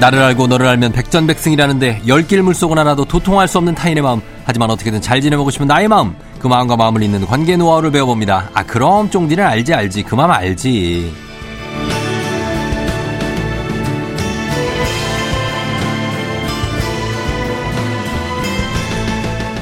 나를 알고 너를 알면 백전백승이라는데 열길 물속은 하나도 도통할 수 없는 타인의 마음. 하지만 어떻게든 잘 지내보고 싶은 나의 마음. 그 마음과 마음을 잇는 관계 노하우를 배워봅니다. 아 그럼 쫑디는 알지 알지. 그 마음 알지.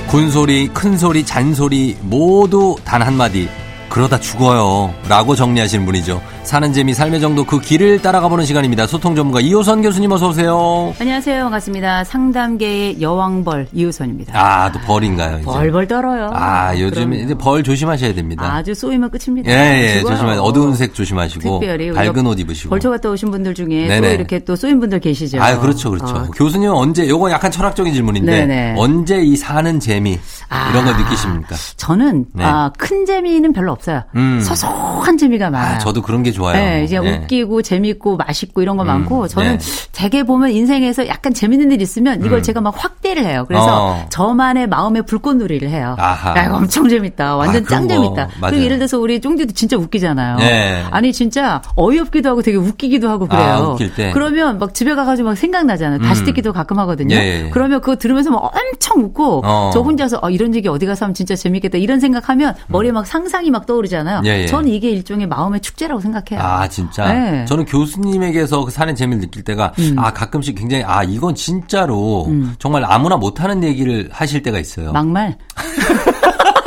군소리 큰소리 잔소리 모두 단 한마디. 그러다 죽어요. 라고 정리하시는 분이죠. 사는 재미, 삶의 정도 그 길을 따라가 보는 시간입니다. 소통 전문가 이호선 교수님 어서 오세요. 안녕하세요. 반갑습니다. 상담계의 여왕벌 이호선입니다. 아, 또 벌인가요? 이제? 벌벌 떨어요. 아, 요즘 그럼요. 이제 벌 조심하셔야 됩니다. 아주 쏘이면 끝입니다. 예, 예. 조심하세요. 어두운 색 조심하시고 특별히 밝은 옷 입으시고. 벌초 갔다 오신 분들 중에 네네. 또 이렇게 또 쏘인 분들 계시죠. 아, 그렇죠, 그렇죠. 어, 교수님 언제 요거 약간 철학적인 질문인데 네네. 언제 이 사는 재미 아. 이런 걸 느끼십니까? 저는 네. 아, 큰 재미는 별로 없어요. 음. 소소한 재미가 많아요. 아, 저도 그런 게 좋아요. 네, 이제 네. 웃기고 재밌고 맛있고 이런 거 음, 많고 저는 네. 되게 보면 인생에서 약간 재밌는 일 있으면 이걸 음. 제가 막 확대를 해요. 그래서 어. 저만의 마음의 불꽃놀이를 해요. 아하. 야, 이거 엄청 재밌다. 완전 아, 짱 그런 거 재밌다. 맞아요. 그리고 예를 들어서 우리 쫑디도 진짜 웃기잖아요. 네. 아니 진짜 어이없기도 하고 되게 웃기기도 하고 그래요. 아. 그러면 막 집에 가가지고 막 생각나잖아요. 다시 음. 듣기도 가끔 하거든요. 예, 예, 예. 그러면 그거 들으면서 막 엄청 웃고 어. 저 혼자서 아, 이런 얘기 어디 가서 하면 진짜 재밌겠다 이런 생각하면 머리에 막 상상이 막 떠오르잖아요. 음. 예, 예. 저는 이게 일종의 마음의 축제라고 생각해요. 아 진짜 네. 저는 교수님에게서 그 사는 재미를 느낄 때가 음. 아 가끔씩 굉장히 아 이건 진짜로 정말 아무나 못하는 얘기를 하실 때가 있어요. 막말.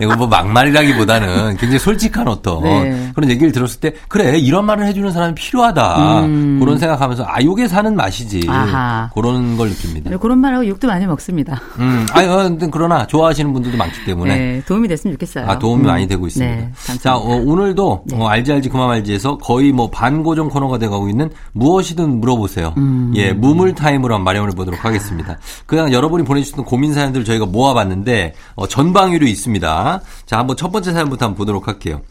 이거 뭐 막말이라기보다는 굉장히 솔직한 어떤 네. 그런 얘기를 들었을 때 그래 이런 말을 해주는 사람이 필요하다 음. 그런 생각하면서 아 요게 사는 맛이지 아하. 그런 걸 느낍니다. 네, 그런 말하고 욕도 많이 먹습니다. 음, 아니 어, 그러나 좋아하시는 분들도 많기 때문에 네, 도움이 됐으면 좋겠어요. 아, 도움이 음. 많이 되고 있습니다. 네. 자, 어, 오늘도 네. 어, 알지 알지 그만 알지에서 거의 뭐 반고정 코너가 돼가고 있는 무엇이든 물어보세요. 음. 예, 무물 타임으로 한번 마련해 보도록 하겠습니다. 그냥 여러분이 보내주셨던 고민 사연들 저희가 모아봤는데 어, 전방위로 있습니다. 자, 한번 첫 번째 사연부터 한번 보도록 할게요.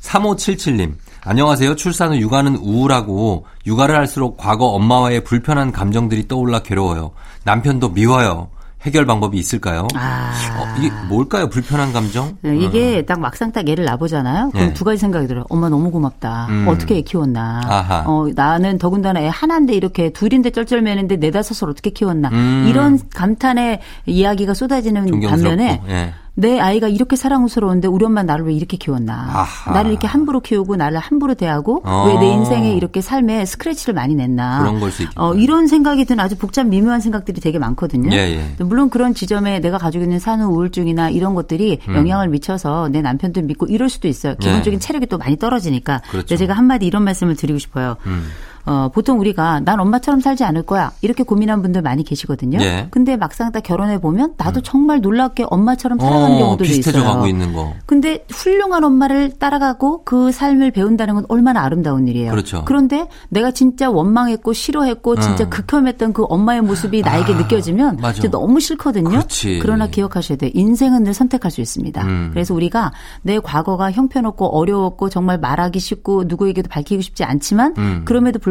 3577님. 안녕하세요. 출산 후 육아는 우울하고 육아를 할수록 과거 엄마와의 불편한 감정들이 떠올라 괴로워요. 남편도 미워요. 해결 방법이 있을까요? 아. 어, 이게 뭘까요? 불편한 감정? 네, 이게 딱 막상 딱 애를 낳아보잖아요. 그럼 네. 두 가지 생각이 들어요. 엄마 너무 고맙다. 음. 어떻게 애 키웠나. 아하. 어, 나는 더군다나 애 하나인데 이렇게 둘인데 쩔쩔매는데 네다섯을 어떻게 키웠나. 음. 이런 감탄의 이야기가 쏟아지는. 반면에 예. 내 아이가 이렇게 사랑스러운데 우리 엄마 나를 왜 이렇게 키웠나. 아하. 나를 이렇게 함부로 키우고 나를 함부로 대하고 어. 왜내 인생에 이렇게 삶에 스크래치를 많이 냈나. 그런 걸 수 있겠다. 어, 이런 생각이 드는 아주 복잡 미묘한 생각들이 되게 많거든요. 예, 예. 물론 그런 지점에 내가 가지고 있는 산후 우울증이나 이런 것들이 음. 영향을 미쳐서 내 남편도 믿고 이럴 수도 있어요. 기본적인 네. 체력이 또 많이 떨어지니까. 그렇죠. 제가 한마디 이런 말씀을 드리고 싶어요. 음. 어, 보통 우리가 난 엄마처럼 살지 않을 거야. 이렇게 고민한 분들 많이 계시거든요. 예. 근데 막상 딱 결혼해 보면 나도 정말 놀랍게 엄마처럼 살아가는 어, 경우도 비슷해져 있어요. 가고 있는 거. 근데 훌륭한 엄마를 따라가고 그 삶을 배운다는 건 얼마나 아름다운 일이에요. 그렇죠. 그런데 내가 진짜 원망했고 싫어했고 진짜 음. 극혐했던 그 엄마의 모습이 나에게 아, 느껴지면 맞아. 진짜 너무 싫거든요. 그렇지. 러나 기억하셔야 돼요. 인생은 늘 선택할 수 있습니다. 음. 그래서 우리가 내 과거가 형편없고 어려웠고 정말 말하기 쉽고 누구에게도 밝히고 싶지 않지만 음. 그럼에도 불구하고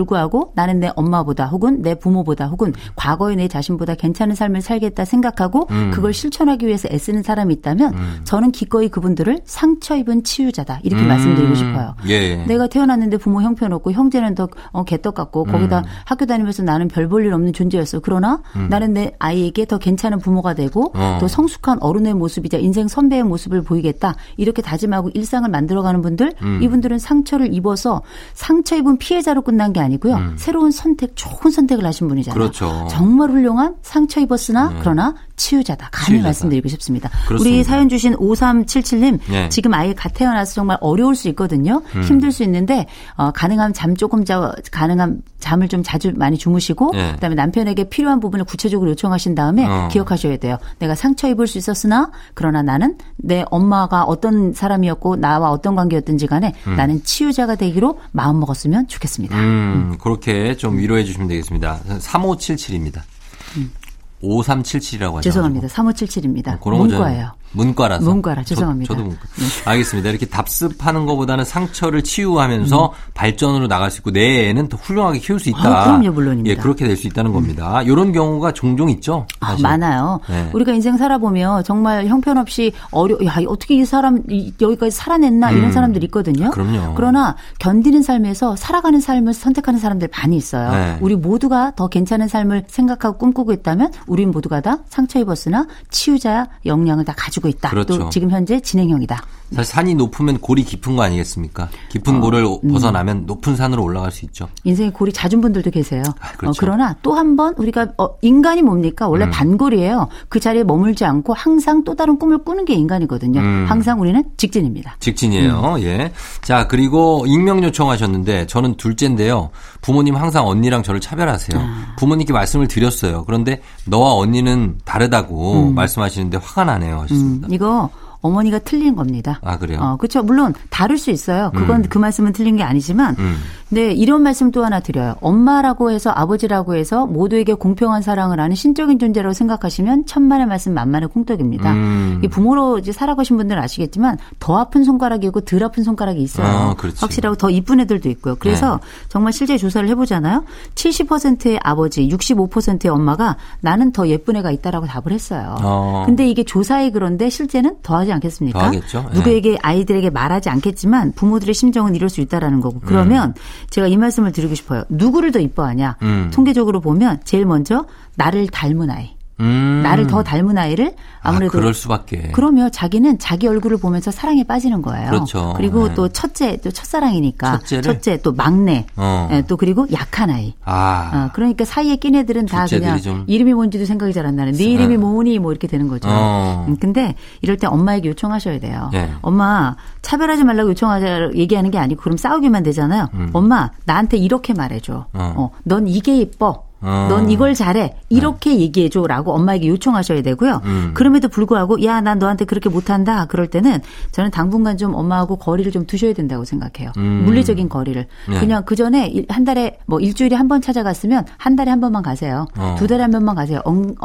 나는 내 엄마보다 혹은 내 부모보다 혹은 과거의 내 자신보다 괜찮은 삶을 살겠다 생각하고 음. 그걸 실천하기 위해서 애쓰는 사람이 있다면 저는 기꺼이 그분들을 상처 입은 치유자다 이렇게 음. 말씀드리고 싶어요. 예. 내가 태어났는데 부모 형편없고 형제는 더 어, 개떡 같고 거기다 학교 다니면서 나는 별 볼 일 없는 존재였어. 그러나 나는 내 아이에게 더 괜찮은 부모가 되고 어. 더 성숙한 어른의 모습이자 인생 선배의 모습을 보이겠다. 이렇게 다짐하고 일상을 만들어가는 분들 음. 이분들은 상처를 입어서 상처 입은 피해자로 끝난 게 아니 고요. 새로운 선택, 좋은 선택을 하신 분이잖아요. 음. 그렇죠. 정말 훌륭한 상처 입었으나 그러나 치유자다. 감히 치유자다. 말씀드리고 싶습니다. 그렇습니다. 우리 사연 주신 5377님 네. 지금 아이 갓 태어나서 정말 어려울 수 있거든요. 음. 힘들 수 있는데 어, 가능하면 잠 조금 자 가능한 잠을 좀 자주 많이 주무시고 네. 그다음에 남편에게 필요한 부분을 구체적으로 요청하신 다음에 어. 기억하셔야 돼요. 내가 상처 입을 수 있었으나 그러나 나는 내 엄마가 어떤 사람이었고 나와 어떤 관계였든지 간에 나는 치유자가 되기로 마음 먹었으면 좋겠습니다. 음, 그렇게 좀 위로해 주시면 되겠습니다. 3577입니다. 5377이라고 하죠. 죄송합니다. 3577입니다. 어, 그런 문과예요. 문과라서. 문과라 죄송합니다. 저, 도 문과. 알겠습니다. 이렇게 답습하는 것보다는 상처를 치유하면서 발전으로 나갈 수 있고 내 애는 더 훌륭하게 키울 수 있다. 아, 그럼요, 물론입니다. 예, 그렇게 될 수 있다는 겁니다. 이런 경우가 종종 있죠. 아. 많아요. 네. 우리가 인생 살아보면 정말 형편없이 어려, 야, 어떻게 이 사람 이- 여기까지 살아냈나 이런 사람들 있거든요. 음. 그럼요. 그러나 견디는 삶에서 살아가는 삶을 선택하는 사람들 많이 있어요. 네. 우리 모두가 더 괜찮은 삶을 생각하고 꿈꾸고 있다면 우리 모두가 다 상처 입었으나 치유자 역량을 다 가지고 있다. 그렇죠. 또 지금 현재 진행형이다. 사실 산이 높으면 골이 깊은 거 아니겠습니까? 깊은 어, 골을 음. 벗어나면 높은 산으로 올라갈 수 있죠. 인생에 골이 잦은 분들도 계세요. 아, 그렇죠. 어, 그러나 또 한 번 우리가 어, 인간이 뭡니까? 원래 음. 반골이에요. 그 자리에 머물지 않고 항상 또 다른 꿈을 꾸는 게 인간이거든요. 음. 항상 우리는 직진입니다. 직진이에요. 음. 예. 자, 그리고 익명 요청하셨는데 저는 둘째인데요. 부모님 항상 언니랑 저를 차별하세요. 아. 부모님께 말씀을 드렸어요. 그런데 너와 언니는 다르다고 말씀하시는데 화가 나네요. 음, 하셨습니다. 이거 어머니가 틀린 겁니다. 아, 그래요? 어, 그렇죠. 물론 다를 수 있어요. 그건 그 말씀은 틀린 게 아니지만 음. 네, 이런 말씀 또 하나 드려요. 엄마라고 해서 아버지라고 해서 모두에게 공평한 사랑을 하는 신적인 존재라고 생각하시면 천만의 말씀 만만의 콩떡입니다. 음. 이 부모로 이제 살아가신 분들은 아시겠지만 더 아픈 손가락이고 덜 아픈 손가락이 있어요. 아. 확실하고 더 이쁜 애들도 있고요. 그래서 정말 실제 조사를 해보잖아요. 70%의 아버지, 65%의 엄마가 나는 더 예쁜 애가 있다라고 답을 했어요. 어. 근데 이게 조사에 그런데 실제는 더하지 않겠습니까? 더하겠죠. 예. 누구에게 아이들에게 말하지 않겠지만 부모들의 심정은 이럴 수 있다라는 거고. 그러면 제가 이 말씀을 드리고 싶어요. 누구를 더 이뻐하냐? 음. 통계적으로 보면 제일 먼저 나를 닮은 아이. 음. 나를 더 닮은 아이를 아무래도 아, 그럴 수밖에. 그러면 자기는 자기 얼굴을 보면서 사랑에 빠지는 거예요. 그렇죠. 리고 네. 또 첫째, 또 첫사랑이니까. 첫째를? 첫째, 또 막내. 어. 예, 또 그리고 약한 아이. 아. 어, 그러니까 사이에 낀 애들은 다 그냥 좀- 이름이 뭔지도 생각이 잘 안 나는. 네 이름이 뭐니 뭐 이렇게 되는 거죠. 어. 음, 근데 이럴 때 엄마에게 요청하셔야 돼요. 예. 엄마 차별하지 말라고 요청하자 얘기하는 게 아니고 그럼 싸우기만 되잖아요. 엄마 나한테 이렇게 말해줘. 음. 어. 어, 넌 이게 예뻐. 어. 넌 이걸 잘해. 이렇게 얘기해줘 라고 엄마에게 요청하셔야 되고요. 음. 그럼에도 불구하고 야 난 너한테 그렇게 못한다. 그럴 때는 저는 당분간 좀 엄마하고 거리를 좀 두셔야 된다고 생각해요. 음. 물리적인 거리를. 네. 그냥 그 전에 일- 한 달에 뭐 일주일에 한 번 찾아갔으면 한 달에 한 번만 가세요. 어. 두 달에 한 번만 가세요. 엉-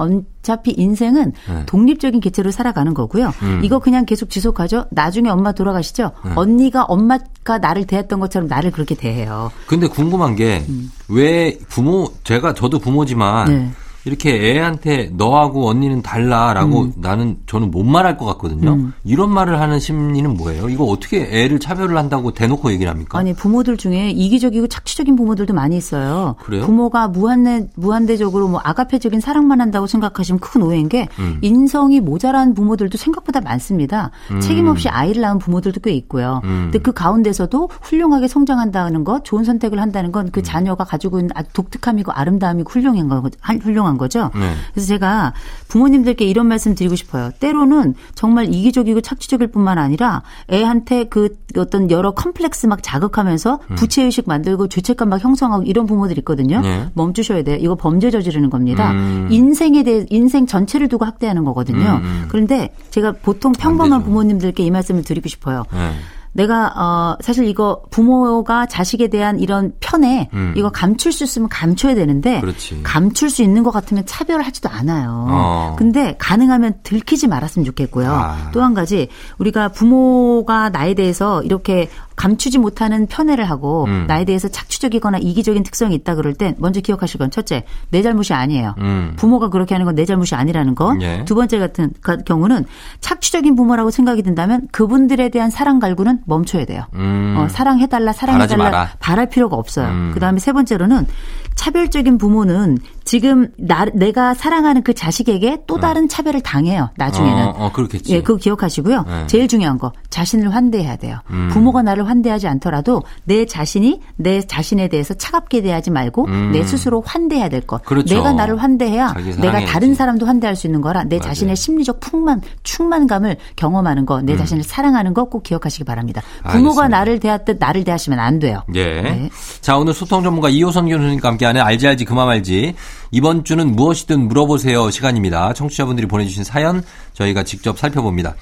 어차피 인생은 네. 독립적인 개체로 살아가는 거고요. 음. 이거 그냥 계속 지속하죠. 나중에 엄마 돌아가시죠. 네. 언니가 엄마가 나를 대했던 것처럼 나를 그렇게 대해요. 근데 궁금한 게왜 부모 제가 저도 부모지만 네. 이렇게 애한테 너하고 언니는 달라라고 나는 저는 못 말할 것 같거든요. 음. 이런 말을 하는 심리는 뭐예요? 이거 어떻게 애를 차별을 한다고 대놓고 얘기를 합니까? 아니 부모들 중에 이기적이고 착취적인 부모들도 많이 있어요. 그래요? 부모가 무한대 무한대적으로 뭐 아가페적인 사랑만 한다고 생각하시면 큰 오해인 게 음. 인성이 모자란 부모들도 생각보다 많습니다. 책임 없이 아이를 낳은 부모들도 꽤 있고요. 음. 근데 그 가운데서도 훌륭하게 성장한다는 것, 좋은 선택을 한다는 건 음. 그 자녀가 가지고 있는 아주 독특함이고 아름다움이 훌륭한 거 훌륭한 거죠. 네. 그래서 제가 부모님들께 이런 말씀 드리고 싶어요. 때로는 정말 이기적이고 착취적일 뿐만 아니라 애한테 그 어떤 여러 컴플렉스 막 자극하면서 음. 부채의식 만들고 죄책감 막 형성하고 이런 부모들 있거든요. 네. 멈추셔야 돼요. 이거 범죄 저지르는 겁니다. 음. 인생에 대해 인생 전체를 두고 학대하는 거거든요. 음, 음. 그런데 제가 보통 평범한. 부모님들께 이 말씀을 드리고 싶어요. 네. 내가 어 사실 이거 부모가 자식에 대한 이런 편에 음. 이거 감출 수 있으면 감춰야 되는데 그렇지. 감출 수 있는 것 같으면 차별하지도 않아요. 어. 근데 가능하면 들키지 말았으면 좋겠고요. 아. 또한 가지 우리가 부모가 나에 대해서 이렇게 감추지 못하는 편애를 하고 음. 나에 대해서 착취적이거나 이기적인 특성이 있다 그럴 땐 먼저 기억하실 건 첫째 내 잘못이 아니에요. 음. 부모가 그렇게 하는 건 내 잘못이 아니라는 거. 예. 두 번째 같은 가- 경우는 착취적인 부모라고 생각이 든다면 그분들에 대한 사랑 갈구는 멈춰야 돼요. 음. 어, 사랑해달라. 사랑해달라, 바랄 필요가 없어요. 음. 그 다음에 세 번째로는 차별적인 부모는 지금 나, 내가 사랑하는 그 자식에게 또 다른 차별을 당해요. 나중에는. 어, 어, 그렇겠지. 예, 그거 기억하시고요. 네. 제일 중요한 거 자신을 환대해야 돼요. 음. 부모가 나를 환대하지 않더라도 내 자신이 내 자신에 대해서 차갑게 대하지 말고 음. 내 스스로 환대해야 될 것. 그렇죠. 내가 나를 환대해야 내가. 다른 사람도 환대할 수 있는 거라 내 맞아요. 자신의 심리적 풍만 충만감을 경험하는 거, 내 자신을 사랑하는 거 꼭 기억하시기 바랍니다. 부모가 음. 알겠습니다. 나를 대하듯 나를 대하시면 안 돼요. 예. 네. 자, 오늘 소통 전문가 이호선 교수님과 함께하는 알지 알지 그만 알지. 이번 주는 무엇이든 물어보세요 시간입니다. 청취자분들이 보내주신 사연 저희가 직접 살펴봅니다.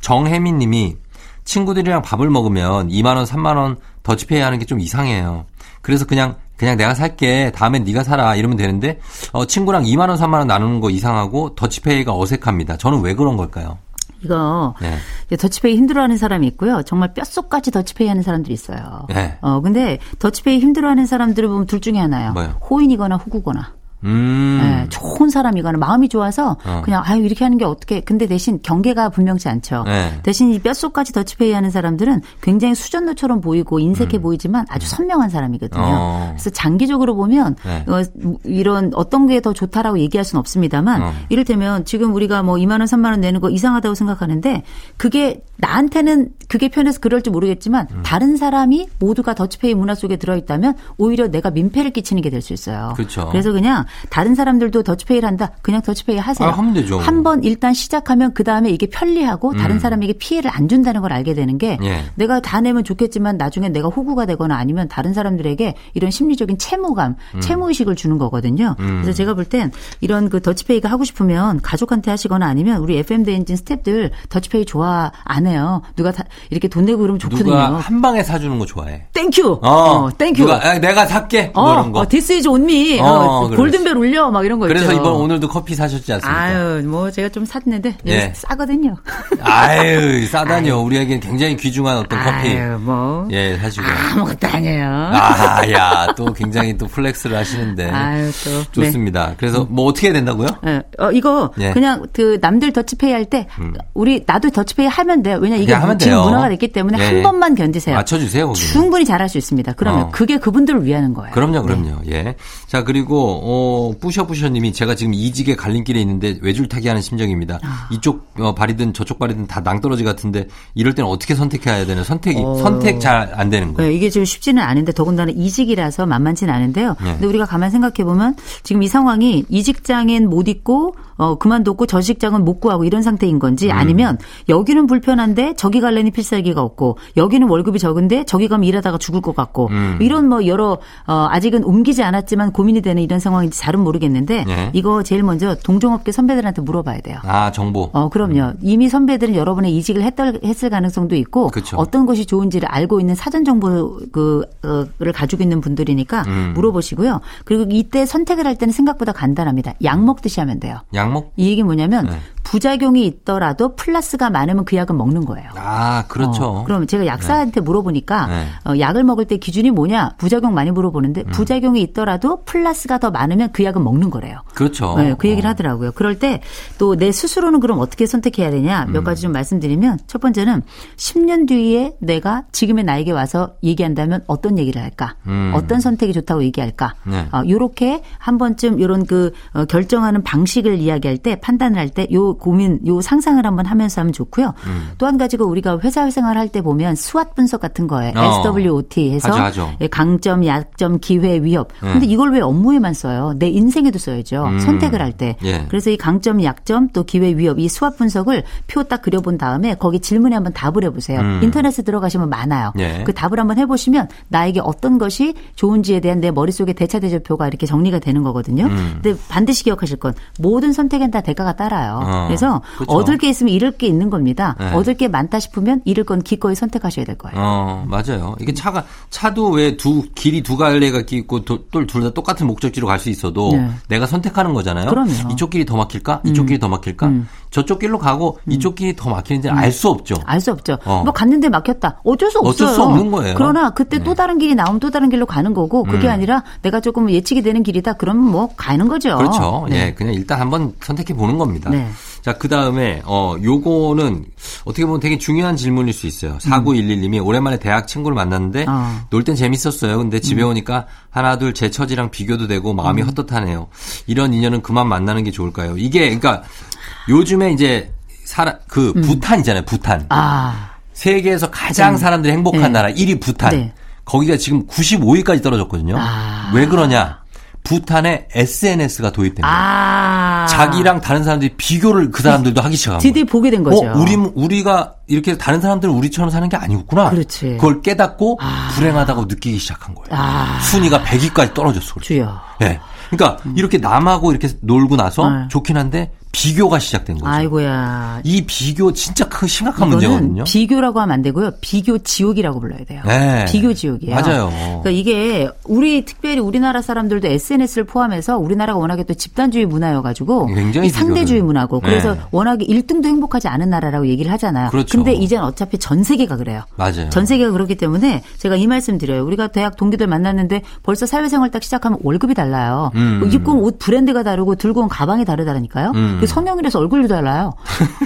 정혜민 님이 친구들이랑 밥을 먹으면 2만원, 3만원 더치페이 하는 게 좀 이상해요. 그래서 그냥 그냥 내가 살게 다음엔 네가 사라 이러면 되는데 어, 친구랑 2만 원, 3만 원 나누는 거 이상하고 더치페이가 어색합니다. 저는 왜 그런 걸까요? 이거 네. 더치페이 힘들어하는 사람이 있고요. 정말 뼛속까지 더치페이 하는 사람들이 있어요. 네. 어 근데 더치페이 힘들어하는 사람들을 보면 둘 중에 하나요. 뭐요? 호인이거나 후구거나. 음. 네, 좋은 사람이거나 마음이 좋아서 어. 그냥 아유 이렇게 하는 게 어떻게 근데 대신 경계가 분명치 않죠. 네. 대신 이 뼛속까지 더치페이 하는 사람들은 굉장히 수전노처럼 보이고 인색해 보이지만 아주 선명한 사람이거든요. 음. 어. 그래서 장기적으로 보면 네. 어, 이런 어떤 게 더 좋다라고 얘기할 수는 없습니다만 어. 이를테면 지금 우리가 뭐 2만 원, 3만 원 내는 거 이상하다고 생각하는데 그게 나한테는 그게 편해서 그럴지 모르겠지만 음. 다른 사람이 모두가 더치페이 문화 속에 들어있다면 오히려 내가 민폐를 끼치는 게 될 수 있어요. 그렇죠. 그래서 그냥 다른 사람들도 더치페이를 한다. 그냥 더치페이 하세요. 아, 하면 되죠. 한번 일단 시작하면 그 다음에 이게 편리하고 다른 사람에게 피해를 안 준다는 걸 알게 되는 게 음. 예. 내가 다 내면 좋겠지만 나중에 내가 호구가 되거나 아니면 다른 사람들에게 이런 심리적인 채무감, 음. 채무의식을 주는 거거든요. 그래서 제가 볼 땐 이런 그 더치페이가 하고 싶으면 가족한테 하시거나 아니면 우리 FM 대행진 스탭들 더치페이 좋아 안 해요. 누가 다 이렇게 돈 내고 그러면 좋거든요. 누가 한 방에 사주는 거 좋아해. Thank you. 어, 어, thank you. 누가 아, 내가 살게 뭐 어, 이런 거. 어, this is on me. 어, 어, 그렇지. 골든벨 울려. 막 이런 거 그래서 있죠. 이번 오늘도 커피 사셨지 않습니까? 아유, 뭐 제가 좀 샀는데 예. 싸거든요. 아유, 싸다니요. 우리에게는 굉장히 귀중한 어떤 커피. 아유, 뭐 예, 사시고. 아무것도 아니에요. 아, 야, 또 굉장히 또 flex를 하시는데. 아유, 또. 네. 좋습니다. 그래서 뭐 어떻게 해야 된다고요? 예. 어, 이거 예. 음. 그냥 그 남들 더치페이 할 때 우리 나도 더치페이 하면 돼요. 왜냐 이게 지금 돼요. 문화가 됐기 때문에 예, 한 예. 번만 견디세요. 맞춰주세요, 거기. 충분히 잘할 수 있습니다. 그러면 어. 그게 그분들을 위하는 거예요. 그럼요, 그럼요. 예. 자, 그리고, 어, 뿌셔뿌셔님이 제가 지금 이직의 갈림길에 있는데 외줄타기 하는 심정입니다. 아. 이쪽 어, 발이든 저쪽 발이든 다 낭떠러지 같은데 이럴 때는 어떻게 선택해야 되나요? 선택이, 어. 선택 잘 안 되는 거. 네, 이게 지금 쉽지는 않은데 더군다나 이직이라서 만만치는 않은데요. 네. 근데 우리가 가만 생각해 보면 지금 이 상황이 이 직장엔 못 있고 어 그만뒀고 저 직장은 못 구하고 이런 상태인 건지 음. 아니면 여기는 불편한데 저기 갈래니 필살기가 없고 여기는 월급이 적은데 저기 가면 일하다가 죽을 것 같고 음. 이런 뭐 여러 어 아직은 옮기지 않았지만 고민이 되는 이런 상황인지 잘은 모르겠는데 네. 이거 제일 먼저 동종업계 선배들한테 물어봐야 돼요. 아, 정보. 어, 그럼요. 이미 선배들은 여러 번의 이직을 했던, 했을 가능성도 있고 그쵸. 어떤 것이 좋은지를 알고 있는 사전 정보를 가지고 있는 분들이니까 음. 물어보시고요. 그리고 이때 선택을 할 때는 생각보다 간단합니다. 약 먹듯이 하면 돼요. 양목? 이 얘기 뭐냐면 네. 부작용이 있더라도 플러스가 많으면 그 약은 먹는 거예요. 아, 그렇죠. 어, 그럼 제가 약사한테 물어보니까 네. 어, 약을 먹을 때 기준이 뭐냐 부작용 많이 물어보는데 음. 부작용이 있더라도 플러스가 더 많으면 그 약은 먹는 거래요. 그렇죠. 네, 그 얘기를 어. 하더라고요. 그럴 때 또 내 스스로는 그럼 어떻게 선택해야 되냐 음. 몇 가지 좀 말씀드리면 첫 번째는 10년 뒤에 내가 지금의 나에게 와서 얘기한다면 어떤 얘기를 할까? 음. 어떤 선택이 좋다고 얘기할까? 네. 어, 요렇게 한 번쯤 요런 그 어, 결정하는 방식을 이야기할 때 판단을 할 때 요 고민 요 상상을 한번 하면서 하면 좋고요. 음. 또한 가지가 우리가 회사 생활할 때 보면 스왓 분석 같은 거에 어. SWOT 해서 하죠, 하죠. 예, 강점, 약점, 기회, 위협. 네. 근데 이걸 왜 업무에만 써요? 내 인생에도 써야죠. 음. 선택을 할 때. 예. 그래서 이 강점, 약점, 또 기회, 위협 이 수합 분석을 표 딱 그려본 다음에 거기 질문에 한번 답을 해보세요. 음. 인터넷에 들어가시면 많아요. 예. 그 답을 한번 해보시면 나에게 어떤 것이 좋은지에 대한 내 머릿속에 대차대조표가 이렇게 정리가 되는 거거든요. 음. 근데 반드시 기억하실 건 모든 선택엔 다 대가가 따라요. 어. 그래서 그렇죠. 얻을 게 있으면 잃을 게 있는 겁니다. 네. 얻을 게 많다 싶으면 잃을 건 기꺼이 선택하셔야 될 거예요. 어, 맞아요. 이게 차가, 차도 왜 두, 길이 두 갈래가 있고, 둘다 똑같은 목적지로 갈 수 있어도 네. 내가 선택하는 거잖아요. 그럼요. 이쪽 길이 더 막힐까? 이쪽 길이 더 막힐까? 저쪽 길로 가고 이쪽 길이 더 막히는지는 알수 없죠. 알 수 없죠. 어. 뭐 갔는데 막혔다. 어쩔 수 없어요. 어쩔 수 없는 거예요. 그러나 그때 네. 또 다른 길이 나오면 또 다른 길로 가는 거고 그게 음. 아니라 내가 조금 예측이 되는 길이다. 그러면 뭐 가는 거죠. 그렇죠. 네. 예, 그냥 일단 한번 선택해 보는 겁니다. 네. 자, 그 다음에, 어, 요거는 어떻게 보면 되게 중요한 질문일 수 있어요. 4911님이 오랜만에 대학 친구를 만났는데 음. 어. 놀땐 재밌었어요. 근데 집에 오니까 하나, 둘 제 처지랑 비교도 되고 음. 마음이 헛헛하네요. 이런 인연은 그만 만나는 게 좋을까요? 이게, 그러니까 요즘에 이제 사람, 그 부탄이잖아요. 부탄. 음. 아. 세계에서 가장 사람들이 행복한 네. 나라 1위 부탄. 네. 거기가 지금 95위까지 떨어졌거든요. 아. 왜 그러냐? 부탄에 SNS가 도입됩니다. 아. 자기랑 다른 사람들이 비교를 그 사람들도 하기 시작한 드디어. 보게 된 거죠. 어, 우리 우리가 이렇게 다른 사람들은 우리처럼 사는 게 아니었구나. 그렇지. 걸 깨닫고 불행하다고 느끼기 시작한 거예요. 아. 순위가 100위까지 떨어졌어. 그래서. 주여. 예. 그러니까 이렇게 남하고 이렇게 놀고 나서 네. 좋긴 한데 비교가 시작된 거죠. 아이고야. 이 비교 진짜 큰 심각한 문제거든요. 비교라고 하면 안 되고요. 비교 지옥이라고 불러야 돼요. 네. 비교 지옥이에요. 맞아요. 그러니까 이게 우리 특별히 우리나라 사람들도 SNS를 포함해서 우리나라가 워낙에 또 집단주의 문화여 가지고 굉장히 이 상대주의. 문화고 그래서 네. 워낙에 1등도 행복하지 않은 나라라고 얘기를 하잖아요. 그렇죠. 근데 이제는 어차피 전 세계가 그래요. 맞아요. 전 세계가 그렇기 때문에 제가 이 말씀 드려요. 우리가 대학 동기들 만났는데 벌써 사회생활 딱 시작하면 월급이 달라요. 음. 입고 온 옷 브랜드가 다르고 들고 온 가방이 다르다니까요. 음. 그 성형이라서 얼굴도 달라요.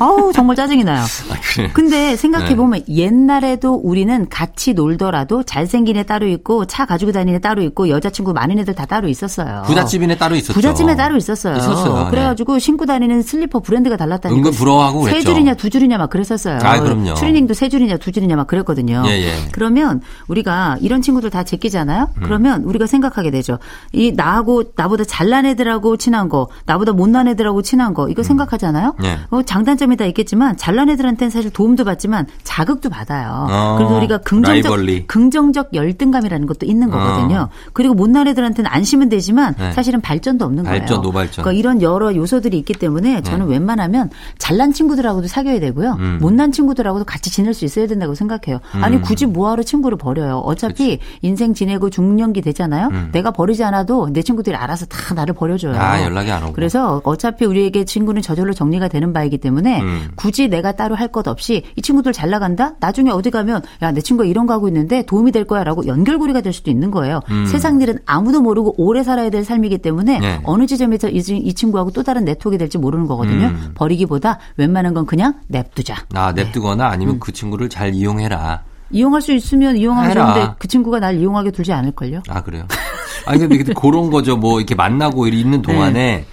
아우 정말 짜증이 나요. 아, 그래. 근데 생각해 보면 옛날에도 우리는 같이 놀더라도 잘생긴 애 따로 있고 차 가지고 다니는 애 따로 있고 여자친구 많은 애들 다 따로 있었어요. 부잣집인에 따로 있었죠. 부잣집에 따로 있었어요. 있었어요. 네. 그래가지고 신고 다니는 슬리퍼 브랜드가 달랐다니까. 은근 부러워하고 세 그랬죠. 줄이냐 두 줄이냐 막 그랬었어요. 아, 그럼요. 추리닝도 세 줄이냐 두 줄이냐 막 그랬거든요. 예, 예. 그러면 우리가 이런 친구들 다 제끼잖아요. 음. 그러면 우리가 생각하게 되죠. 이 나하고 나보다 잘난 애들하고 친한 거, 나보다 못난 애들하고 친한 거 이거 생각하잖아요. 예. 어, 장단점이 다 있겠지만 잘난 애들한테는 사실 도움도 받지만 자극도 받아요. 어, 그래서 우리가 긍정적 라이벌리. 긍정적 열등감이라는 것도 있는 거거든요. 그리고 못난 애들한테는 안심은 되지만 어. 네. 사실은 발전도 없는 발전, 거예요. 노발전. 그러니까 이런 여러 요소들이 있기 때문에 저는 웬만하면 잘난 친구들하고도 사귀어야 되고요. 음. 못난 친구들하고도 같이 지낼 수 있어야 된다고 생각해요. 아니 굳이 뭐하러 친구를 버려요. 어차피 인생 지내고 중년기 되잖아요. 내가 버리지 않아도 내 친구들이 알아서 다 나를 버려줘요. 음. 아, 연락이 안 오고. 그래서 어차피 우리에게 친구는 저절로 정리가 되는 바이기 때문에 음. 굳이 내가 따로 할 것 없이 이 친구들 잘 나간다? 나중에 어디 가면 야, 내 친구가 이런 거 하고 있는데 도움이 될 거야 라고 연결고리가 될 수도 있는 거예요. 세상 일은 아무도 모르고 오래 살아야 될 삶이기 때문에 음. 네. 어느 지점에서 이, 친- 이 친구하고 또 다른 네트워크가 될지 모르는 거거든요. 음. 버리기보다 웬만한 건 그냥 냅두자. 아, 냅두거나 음. 아니면 그 친구를 잘 이용해라. 이용할 수 있으면 이용하면 해라. 좋은데 그 친구가 날 이용하게 둘지 않을걸요? 아, 그래요? 아니, 근데 그런 거죠. 뭐, 이렇게 만나고 있는 동안에 네.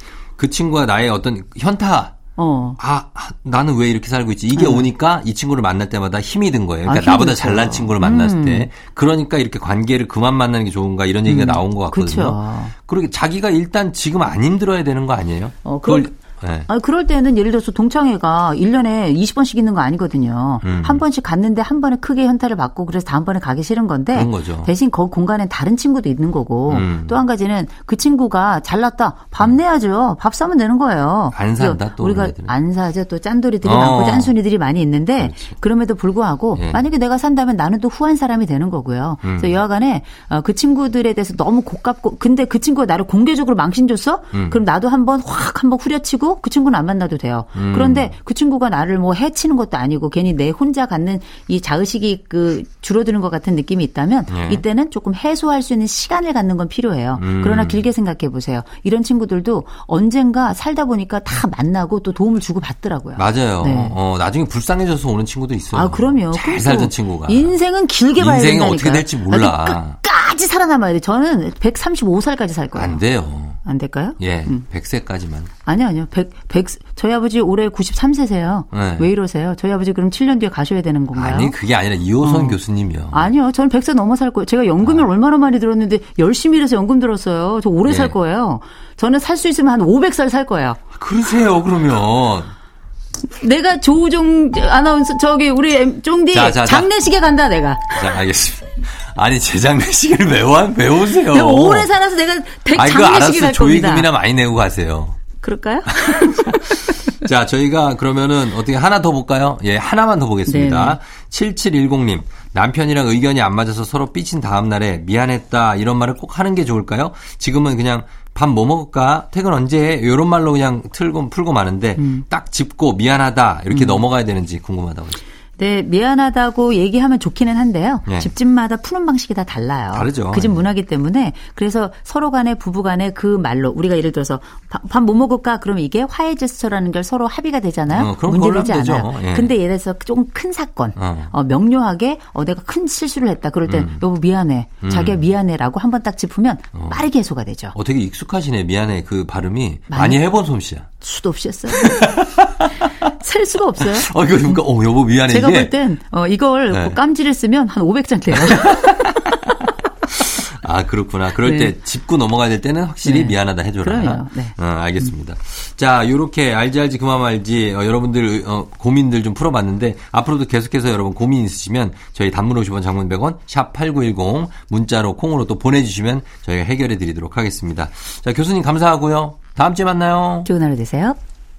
그 친구가 나의 어떤 현타, 어. 아, 나는 왜 이렇게 살고 있지? 이게 오니까 이 친구를 만날 때마다 힘이 든 거예요. 그러니까 아, 나보다. 잘난 친구를 만났을 음. 때. 그러니까 이렇게 관계를 그만 만나는 게 좋은가 이런 얘기가 나온 것 같거든요. 그쵸. 그러게 자기가 일단 지금 안 힘들어야 되는 거 아니에요? 어, 그걸, 네. 아, 그럴 때는 예를 들어서 동창회가 1년에 20번씩 있는 거 아니거든요. 음. 한 번씩 갔는데 한 번에 크게 현타를 받고 그래서 다음번에 가기 싫은 건데 그런 거죠. 대신 그 공간엔 다른 친구도 있는 거고 음. 또한 가지는 그 친구가 잘났다. 밥 내야죠. 밥 사면 되는 거예요. 안 산다, 또 우리가. 안 사죠. 또 짠돌이들이 어. 많고 짠순이들이 많이 있는데 그렇지. 그럼에도 불구하고 예. 만약에 내가 산다면 나는 또 후한 사람이 되는 거고요. 음. 그래서 여하간에 어, 그 친구들에 대해서 너무 고깝고 근데 그 친구가 나를 공개적으로 망신 줬어? 음. 그럼 나도 한번 확 한번 후려치고 그 친구는 안 만나도 돼요. 음. 그런데 그 친구가 나를 뭐 해치는 것도 아니고 괜히 내 혼자 갖는 이 자의식이 그 줄어드는 것 같은 느낌이 있다면 예. 이때는 조금 해소할 수 있는 시간을 갖는 건 필요해요. 음. 그러나 길게 생각해 보세요. 이런 친구들도 언젠가 살다 보니까 다 만나고 또 도움을 주고 받더라고요. 맞아요. 네. 어, 나중에 불쌍해져서 오는 친구도 있어요. 아, 그럼요. 잘 그리고 살던 친구가. 인생은 길게 봐야 인생이 된다니까. 어떻게 될지 몰라. 끝까지 살아남아야 돼. 저는 135살까지 살 거예요. 안 돼요. 안 될까요? 예, 100세까지만. 아니요, 아니요. 100, 100, 저희 아버지 올해 93세세요. 네. 왜 이러세요? 저희 아버지 그럼 7년 뒤에 가셔야 되는 건가요? 아니, 그게 아니라 이호선 교수님이요. 아니요. 저는 100세 넘어 살 거예요. 제가 연금을 얼마나 많이 들었는데 열심히 일해서 연금 들었어요. 저 오래 네. 살 거예요. 저는 살 수 있으면 한 500살 살 거예요. 그러세요, 그러면. 내가 조우종 아나운서 저기 우리 쫑디. 장례식에 간다 내가. 자, 알겠습니다. 아니, 와, 왜 오세요? 내가 오래 살아서 내가 백. 갈 겁니다. 조의금이나 많이 내고 가세요. 그럴까요? 자, 저희가 그러면은 어떻게 하나 더 볼까요? 예, 하나만 더 보겠습니다. 7710님. 남편이랑 의견이 안 맞아서 서로 삐친 다음 날에 미안했다 이런 말을 꼭 하는 게 좋을까요? 지금은 그냥 밥 뭐 먹을까? 퇴근 언제? 해? 요런 말로 그냥 틀고 풀고 마는데 음. 딱 짚고 미안하다 이렇게 넘어가야 되는지 궁금하다고. 네, 미안하다고 얘기하면 좋기는 한데요. 네. 집집마다 푸는 방식이 다 달라요. 다르죠. 그 집 문화기 때문에 그래서 서로 간에 부부 간에 그 말로 우리가 예를 들어서 밥 뭐 먹을까? 그러면 이게 화해 제스처라는 걸 서로 합의가 되잖아요. 어, 그럼 문제되지 않아요. 예. 근데 예를 들어서 조금 큰 사건, 어. 어, 명료하게 어, 내가 큰 실수를 했다. 그럴 땐 여보 미안해. 자기야 미안해라고 한 번 딱 짚으면 빠르게 해소가 되죠. 어, 되게 익숙하시네. 미안해. 그 발음이 많이, 많이 해본 솜씨야. 수도 없이 했어요. 셀 수가 없어요. 어, 이거 그러니까, 어, 여보 미안해. 제가 볼 땐 어, 이걸 네. 깜지를 쓰면 한 500장 돼요. 아, 그렇구나. 그럴 네. 때 짚고 넘어가야 될 때는 확실히 네. 미안하다 해줘라. 네. 어, 알겠습니다. 자, 요렇게 알지 알지 그만 말지 어, 여러분들 어, 고민들 좀 풀어봤는데 앞으로도 계속해서 여러분 고민 있으시면 저희 단문 50원 장문 100원 샵 8910 문자로 콩으로 또 보내주시면 저희가 해결해 드리도록 하겠습니다. 자, 교수님 감사하고요. 다음 주에 만나요. 좋은 하루 되세요.